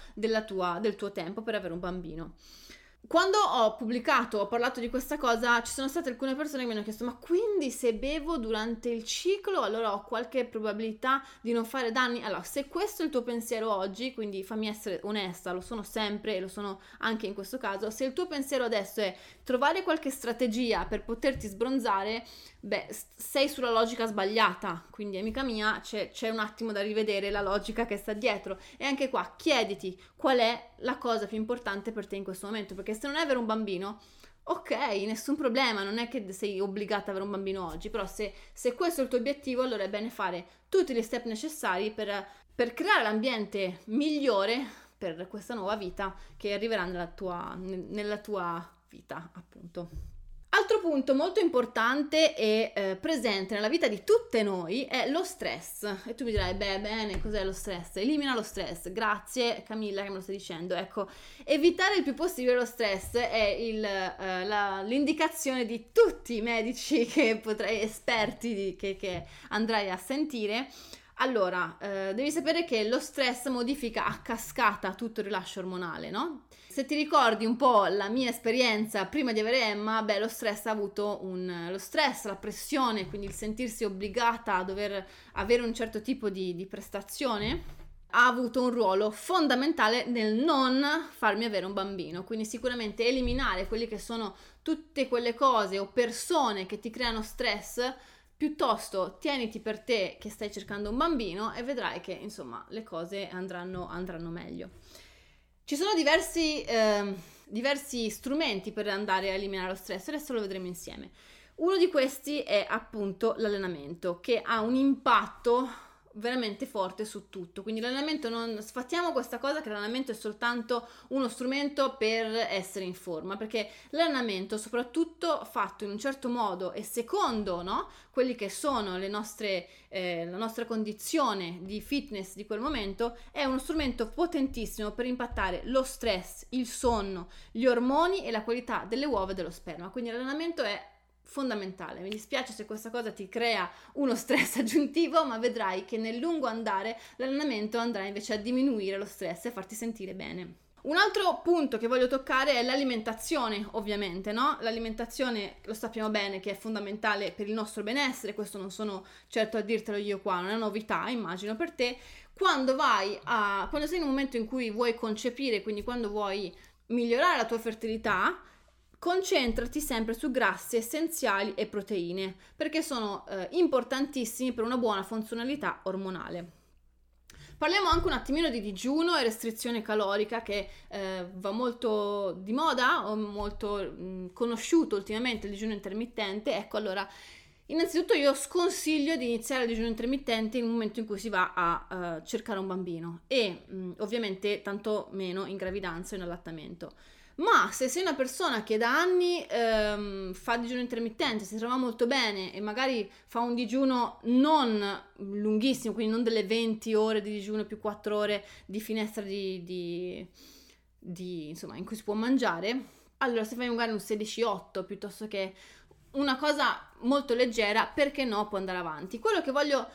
tua, del tuo tempo per avere un bambino. Quando ho pubblicato, ho parlato di questa cosa, ci sono state alcune persone che mi hanno chiesto: ma quindi se bevo durante il ciclo, allora ho qualche probabilità di non fare danni? Allora, se questo è il tuo pensiero oggi, quindi fammi essere onesta, lo sono sempre e lo sono anche in questo caso. Se il tuo pensiero adesso è trovare qualche strategia per poterti sbronzare, beh, sei sulla logica sbagliata. Quindi, amica mia, c'è, c'è un attimo da rivedere la logica che sta dietro. E anche qua chiediti qual è la cosa più importante per te in questo momento, perché se non è avere un bambino, ok, nessun problema, non è che sei obbligata ad avere un bambino oggi, però se, se, questo è il tuo obiettivo, allora è bene fare tutti gli step necessari per, per creare l'ambiente migliore per questa nuova vita che arriverà nella tua, nella tua vita, appunto. Altro punto molto importante e eh, presente nella vita di tutte noi è lo stress. E tu mi dirai, beh, bene, cos'è lo stress? Elimina lo stress. Grazie Camilla che me lo stai dicendo. Ecco, evitare il più possibile lo stress è il, eh, la, l'indicazione di tutti i medici potrai, esperti di, che, che andrai a sentire. Allora, eh, devi sapere che lo stress modifica a cascata tutto il rilascio ormonale, no? Se ti ricordi un po' la mia esperienza prima di avere Emma, beh, lo stress ha avuto un... lo stress, la pressione, quindi il sentirsi obbligata a dover avere un certo tipo di, di prestazione, ha avuto un ruolo fondamentale nel non farmi avere un bambino. Quindi sicuramente eliminare quelle che sono tutte quelle cose o persone che ti creano stress piuttosto tieniti per te che stai cercando un bambino e vedrai che insomma le cose andranno, andranno meglio. Ci sono diversi, eh, diversi strumenti per andare a eliminare lo stress, adesso lo vedremo insieme. Uno di questi è appunto l'allenamento, che ha un impatto veramente forte su tutto. Quindi l'allenamento non sfattiamo questa cosa che l'allenamento è soltanto uno strumento per essere in forma, perché l'allenamento, soprattutto fatto in un certo modo e secondo no, quelli che sono le nostre, eh, la nostra condizione di fitness di quel momento, è uno strumento potentissimo per impattare lo stress, il sonno, gli ormoni e la qualità delle uova e dello sperma. Quindi l'allenamento è fondamentale. Mi dispiace se questa cosa ti crea uno stress aggiuntivo, ma vedrai che nel lungo andare l'allenamento andrà invece a diminuire lo stress e farti sentire bene. Un altro punto che voglio toccare è l'alimentazione, ovviamente, no? L'alimentazione lo sappiamo bene che è fondamentale per il nostro benessere, questo non sono certo a dirtelo io qua, non è una novità, immagino per te. Quando vai a quando sei in un momento in cui vuoi concepire, quindi quando vuoi migliorare la tua fertilità, concentrati sempre su grassi essenziali e proteine perché sono eh, importantissimi per una buona funzionalità ormonale. Parliamo anche un attimino di digiuno e restrizione calorica che eh, va molto di moda o molto mh, conosciuto ultimamente il digiuno intermittente. Ecco allora Innanzitutto io sconsiglio di iniziare il digiuno intermittente in un momento in cui si va a uh, cercare un bambino e mh, ovviamente tanto meno in gravidanza o in allattamento. Ma se sei una persona che da anni ehm, fa digiuno intermittente, si trova molto bene e magari fa un digiuno non lunghissimo, quindi non delle 20 ore di digiuno più 4 ore di finestra di, di, di, insomma, in cui si può mangiare, allora se fai magari un 16-8 piuttosto che una cosa molto leggera, perché no, può andare avanti. Quello che voglio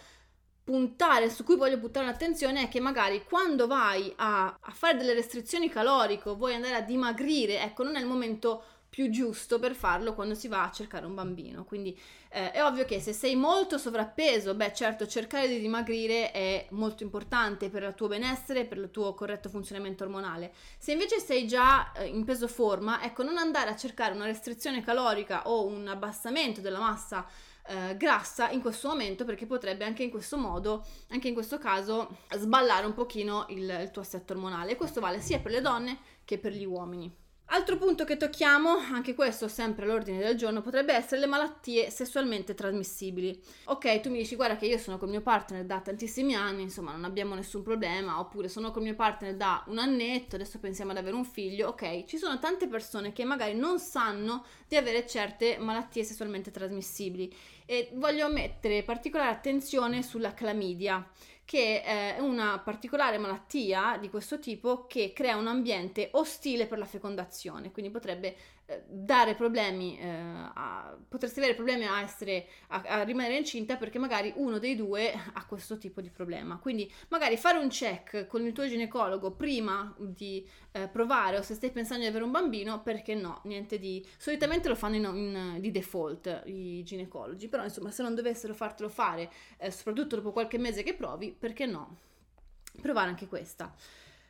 puntare, su cui voglio buttare l'attenzione è che magari quando vai a, a fare delle restrizioni caloriche vuoi andare a dimagrire, ecco, non è il momento più giusto per farlo quando si va a cercare un bambino. Quindi eh, è ovvio che se sei molto sovrappeso, beh certo cercare di dimagrire è molto importante per il tuo benessere, per il tuo corretto funzionamento ormonale. Se invece sei già eh, in peso forma, ecco non andare a cercare una restrizione calorica o un abbassamento della massa eh, grassa in questo momento perché potrebbe anche in questo modo, anche in questo caso, sballare un pochino il, il tuo assetto ormonale. E questo vale sia per le donne che per gli uomini. Altro punto che tocchiamo, anche questo sempre all'ordine del giorno, potrebbe essere le malattie sessualmente trasmissibili. Ok, tu mi dici guarda che io sono con mio partner da tantissimi anni, insomma non abbiamo nessun problema, oppure sono con mio partner da un annetto, adesso pensiamo ad avere un figlio. Ok, ci sono tante persone che magari non sanno di avere certe malattie sessualmente trasmissibili. E voglio mettere particolare attenzione sulla clamidia che è una particolare malattia di questo tipo che crea un ambiente ostile per la fecondazione, quindi potrebbe eh, dare problemi, eh, a, potresti avere problemi a, essere, a, a, rimanere incinta perché magari uno dei due ha questo tipo di problema. Quindi magari fare un check con il tuo ginecologo prima di eh, provare o se stai pensando di avere un bambino, perché no, niente di... Solitamente lo fanno in, in, di default i ginecologi, però insomma se non dovessero fartelo fare, eh, soprattutto dopo qualche mese che provi, perché no? Provare anche questa.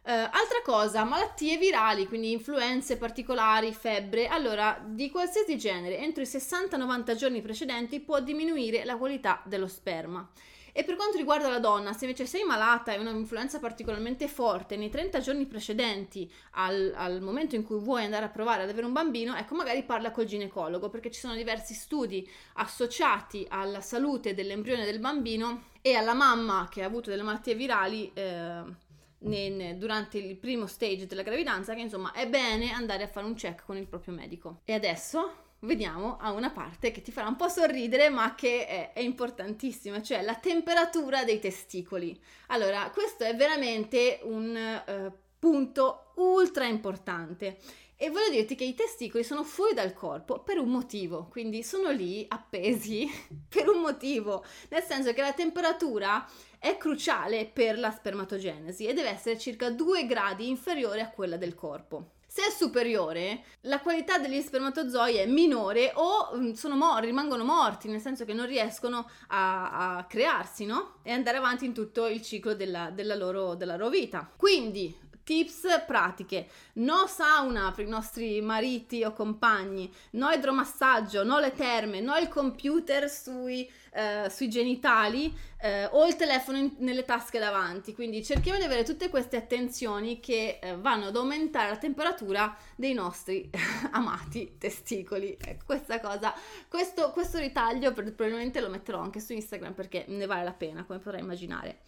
Uh, altra cosa, malattie virali, quindi influenze particolari, febbre. Allora, di qualsiasi genere, entro i 60-90 giorni precedenti può diminuire la qualità dello sperma. E per quanto riguarda la donna, se invece sei malata e un'influenza particolarmente forte nei 30 giorni precedenti al, al, momento in cui vuoi andare a provare ad avere un bambino, ecco magari parla col ginecologo perché ci sono diversi studi associati alla salute dell'embrione del bambino e alla mamma che ha avuto delle malattie virali. Eh, nel, durante il primo stage della gravidanza che insomma è bene andare a fare un check con il proprio medico. E adesso veniamo a una parte che ti farà un po' sorridere ma che è, è, importantissima, cioè la temperatura dei testicoli. Allora, questo è veramente un uh, punto ultra importante. E voglio dirti che i testicoli sono fuori dal corpo per un motivo, quindi sono lì appesi per un motivo, nel senso che la temperatura è cruciale per la spermatogenesi e deve essere circa 2 gradi inferiore a quella del corpo. Se è superiore, la qualità degli spermatozoi è minore o mm, mor- rimangono morti, nel senso che non riescono a, a, crearsi, no? E andare avanti in tutto il ciclo della, della, loro, della loro vita. Quindi, tips pratiche. No sauna per i nostri mariti o compagni, no idromassaggio, no le terme, no il computer sui, eh, sui genitali eh, o il telefono in, nelle tasche davanti. Quindi cerchiamo di avere tutte queste attenzioni che eh, vanno ad aumentare la temperatura dei nostri amati testicoli. Ecco, questa cosa, questo, questo ritaglio probabilmente lo metterò anche su Instagram perché ne vale la pena, come potrai immaginare.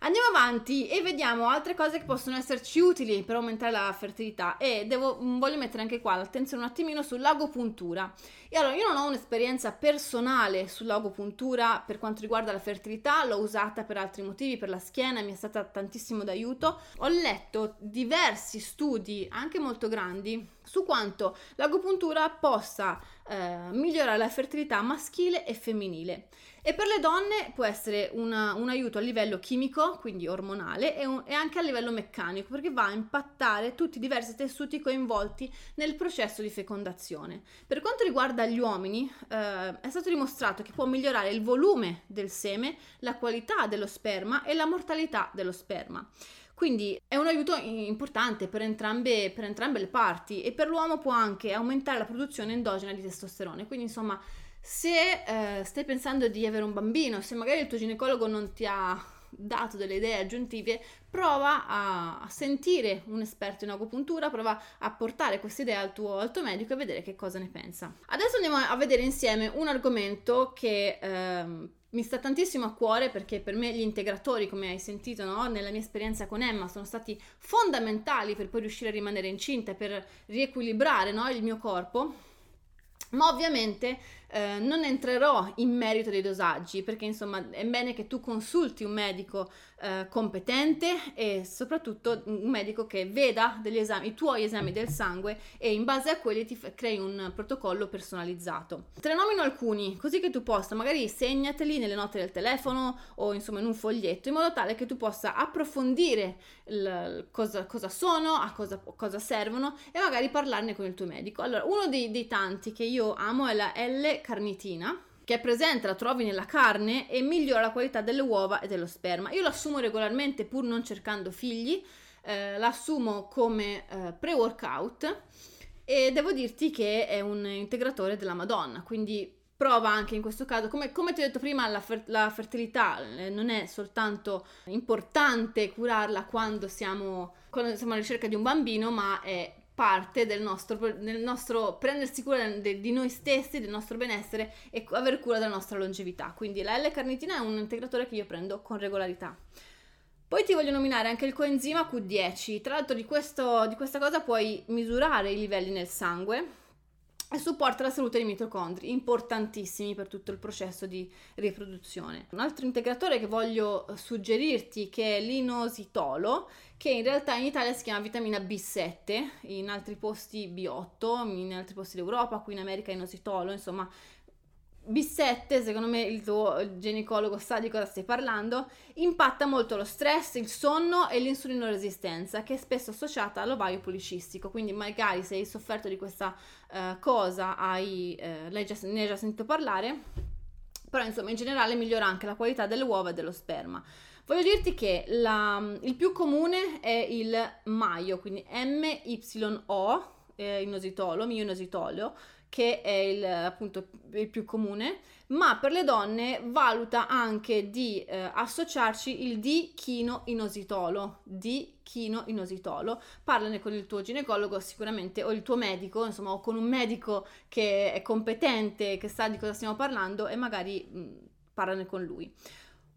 Andiamo avanti e vediamo altre cose che possono esserci utili per aumentare la fertilità e devo, mm, voglio mettere anche qua l'attenzione un attimino sull'agopuntura. E allora io non ho un'esperienza personale sull'agopuntura per quanto riguarda la fertilità, l'ho usata per altri motivi, per la schiena, mi è stata tantissimo d'aiuto. Ho letto diversi studi, anche molto grandi, su quanto l'agopuntura possa eh, migliorare la fertilità maschile e femminile. E per le donne può essere una, un aiuto a livello chimico, quindi ormonale, e, un, e, anche a livello meccanico, perché va a impattare tutti i diversi tessuti coinvolti nel processo di fecondazione. Per quanto riguarda gli uomini, eh, è stato dimostrato che può migliorare il volume del seme, la qualità dello sperma e la mortalità dello sperma. Quindi è un aiuto importante per entrambe, per entrambe le parti e per l'uomo può anche aumentare la produzione endogena di testosterone. Quindi insomma, se eh, stai pensando di avere un bambino, se magari il tuo ginecologo non ti ha dato delle idee aggiuntive, prova a, sentire un esperto in agopuntura, prova a portare queste idee al tuo, al medico e vedere che cosa ne pensa. Adesso andiamo a vedere insieme un argomento che ehm, mi sta tantissimo a cuore perché per me gli integratori, come hai sentito no? nella mia esperienza con Emma, sono stati fondamentali per poi riuscire a rimanere incinta per riequilibrare no? il mio corpo. Ma ovviamente eh, non entrerò in merito dei dosaggi perché insomma è bene che tu consulti un medico eh, competente e soprattutto un medico che veda esami, i tuoi esami del sangue e in base a quelli ti f- crei un protocollo personalizzato. Te ne nomino alcuni così che tu possa magari segnateli nelle note del telefono o insomma in un foglietto in modo tale che tu possa approfondire il, cosa, cosa, sono, a cosa, cosa, servono e magari parlarne con il tuo medico. Allora uno dei, dei tanti che io amo è la L carnitina che è presente, la trovi nella carne e migliora la qualità delle uova e dello sperma. Io lo assumo regolarmente pur non cercando figli, eh, l'assumo come eh, pre-workout e devo dirti che è un integratore della Madonna, quindi prova anche in questo caso, come, come ti ho detto prima, la, fer- la fertilità eh, non è soltanto importante curarla quando siamo, quando siamo alla ricerca di un bambino, ma è parte del nostro, del nostro prendersi cura di noi stessi, del nostro benessere e aver cura della nostra longevità. Quindi la L-carnitina è un integratore che io prendo con regolarità. Poi ti voglio nominare anche il coenzima Q10. Tra l'altro di, questo, di questa cosa puoi misurare i livelli nel sangue supporta la salute dei mitocondri, importantissimi per tutto il processo di riproduzione. Un altro integratore che voglio suggerirti che è l'inositolo, che in realtà in Italia si chiama vitamina B7, in altri posti B8, in altri posti d'Europa, qui in America inositolo, insomma B7, secondo me il tuo ginecologo sa di cosa stai parlando, impatta molto lo stress, il sonno e l'insulinoresistenza, che è spesso associata all'ovario policistico. Quindi, magari se hai sofferto di questa uh, cosa, hai, uh, ne hai già sentito parlare, però insomma, in generale migliora anche la qualità delle uova e dello sperma. Voglio dirti che la, il più comune è il maio, quindi MYO, eh, inositolo, mioinositolo, che è il, appunto il più comune, ma per le donne valuta anche di eh, associarci il di-chino-inositolo, di-chino-inositolo. Parlane con il tuo ginecologo sicuramente o il tuo medico, insomma, o con un medico che è competente, che sa di cosa stiamo parlando e magari mh, parlane con lui.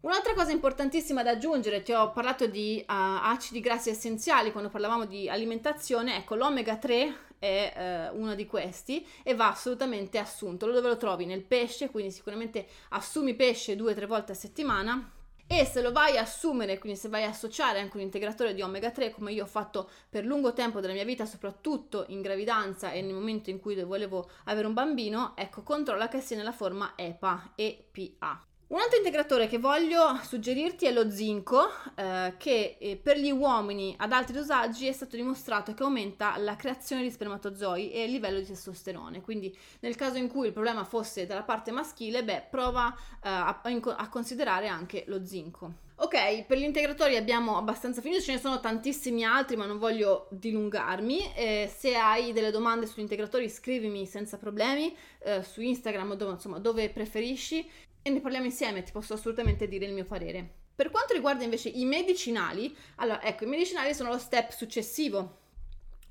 Un'altra cosa importantissima da aggiungere, ti ho parlato di uh, acidi grassi essenziali quando parlavamo di alimentazione, ecco l'omega 3 è uh, uno di questi e va assolutamente assunto. Dove lo trovi? Nel pesce, quindi sicuramente assumi pesce due o tre volte a settimana. E se lo vai a assumere, quindi se vai a associare anche un integratore di omega 3, come io ho fatto per lungo tempo della mia vita, soprattutto in gravidanza e nel momento in cui volevo avere un bambino, ecco, controlla che sia nella forma EPA, EPA. Un altro integratore che voglio suggerirti è lo zinco, eh, che eh, per gli uomini ad alti dosaggi è stato dimostrato che aumenta la creazione di spermatozoi e il livello di testosterone. Quindi, nel caso in cui il problema fosse dalla parte maschile, beh, prova eh, a, a considerare anche lo zinco. Ok, per gli integratori abbiamo abbastanza finito, ce ne sono tantissimi altri ma non voglio dilungarmi. Eh, se hai delle domande sugli integratori scrivimi senza problemi eh, su Instagram o dove, insomma, dove preferisci e ne parliamo insieme, ti posso assolutamente dire il mio parere. Per quanto riguarda invece i medicinali, allora ecco, i medicinali sono lo step successivo.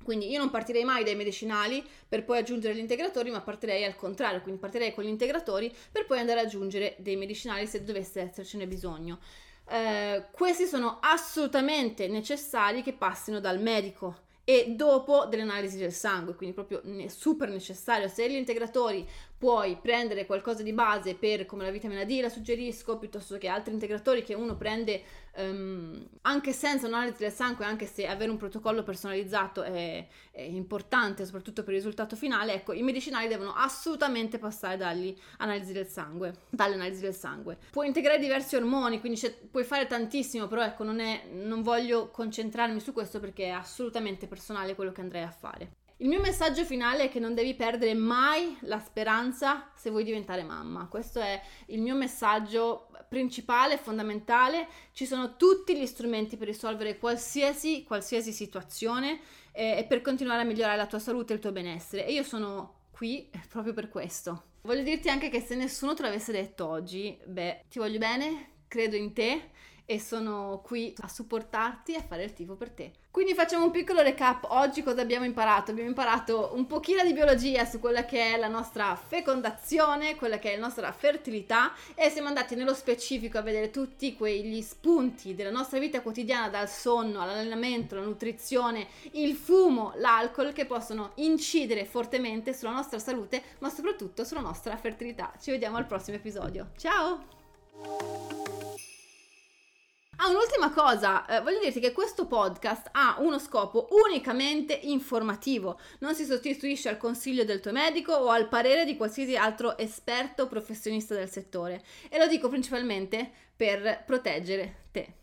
Quindi io non partirei mai dai medicinali per poi aggiungere gli integratori, ma partirei al contrario, quindi partirei con gli integratori per poi andare ad aggiungere dei medicinali se dovesse essercene bisogno. Eh, questi sono assolutamente necessari che passino dal medico e dopo delle analisi del sangue, quindi proprio super necessario. Se gli integratori puoi prendere qualcosa di base per come la vitamina D la suggerisco piuttosto che altri integratori che uno prende um, anche senza un'analisi del sangue anche se avere un protocollo personalizzato è, è, importante soprattutto per il risultato finale ecco i medicinali devono assolutamente passare dalle analisi del sangue dalle analisi del sangue. Puoi integrare diversi ormoni quindi puoi fare tantissimo però ecco non, è, non voglio concentrarmi su questo perché è assolutamente personale quello che andrei a fare il mio messaggio finale è che non devi perdere mai la speranza se vuoi diventare mamma. Questo è il mio messaggio principale, fondamentale. Ci sono tutti gli strumenti per risolvere qualsiasi, qualsiasi situazione eh, e per continuare a migliorare la tua salute e il tuo benessere. E io sono qui proprio per questo. Voglio dirti anche che se nessuno te l'avesse detto oggi, beh, ti voglio bene, credo in te e sono qui a supportarti e a fare il tifo per te. Quindi facciamo un piccolo recap. Oggi cosa abbiamo imparato? Abbiamo imparato un pochino di biologia su quella che è la nostra fecondazione, quella che è la nostra fertilità e siamo andati nello specifico a vedere tutti quegli spunti della nostra vita quotidiana dal sonno all'allenamento, alla nutrizione, il fumo, l'alcol che possono incidere fortemente sulla nostra salute, ma soprattutto sulla nostra fertilità. Ci vediamo al prossimo episodio. Ciao! Ah, un'ultima cosa, eh, voglio dirti che questo podcast ha uno scopo unicamente informativo, non si sostituisce al consiglio del tuo medico o al parere di qualsiasi altro esperto professionista del settore. E lo dico principalmente per proteggere te.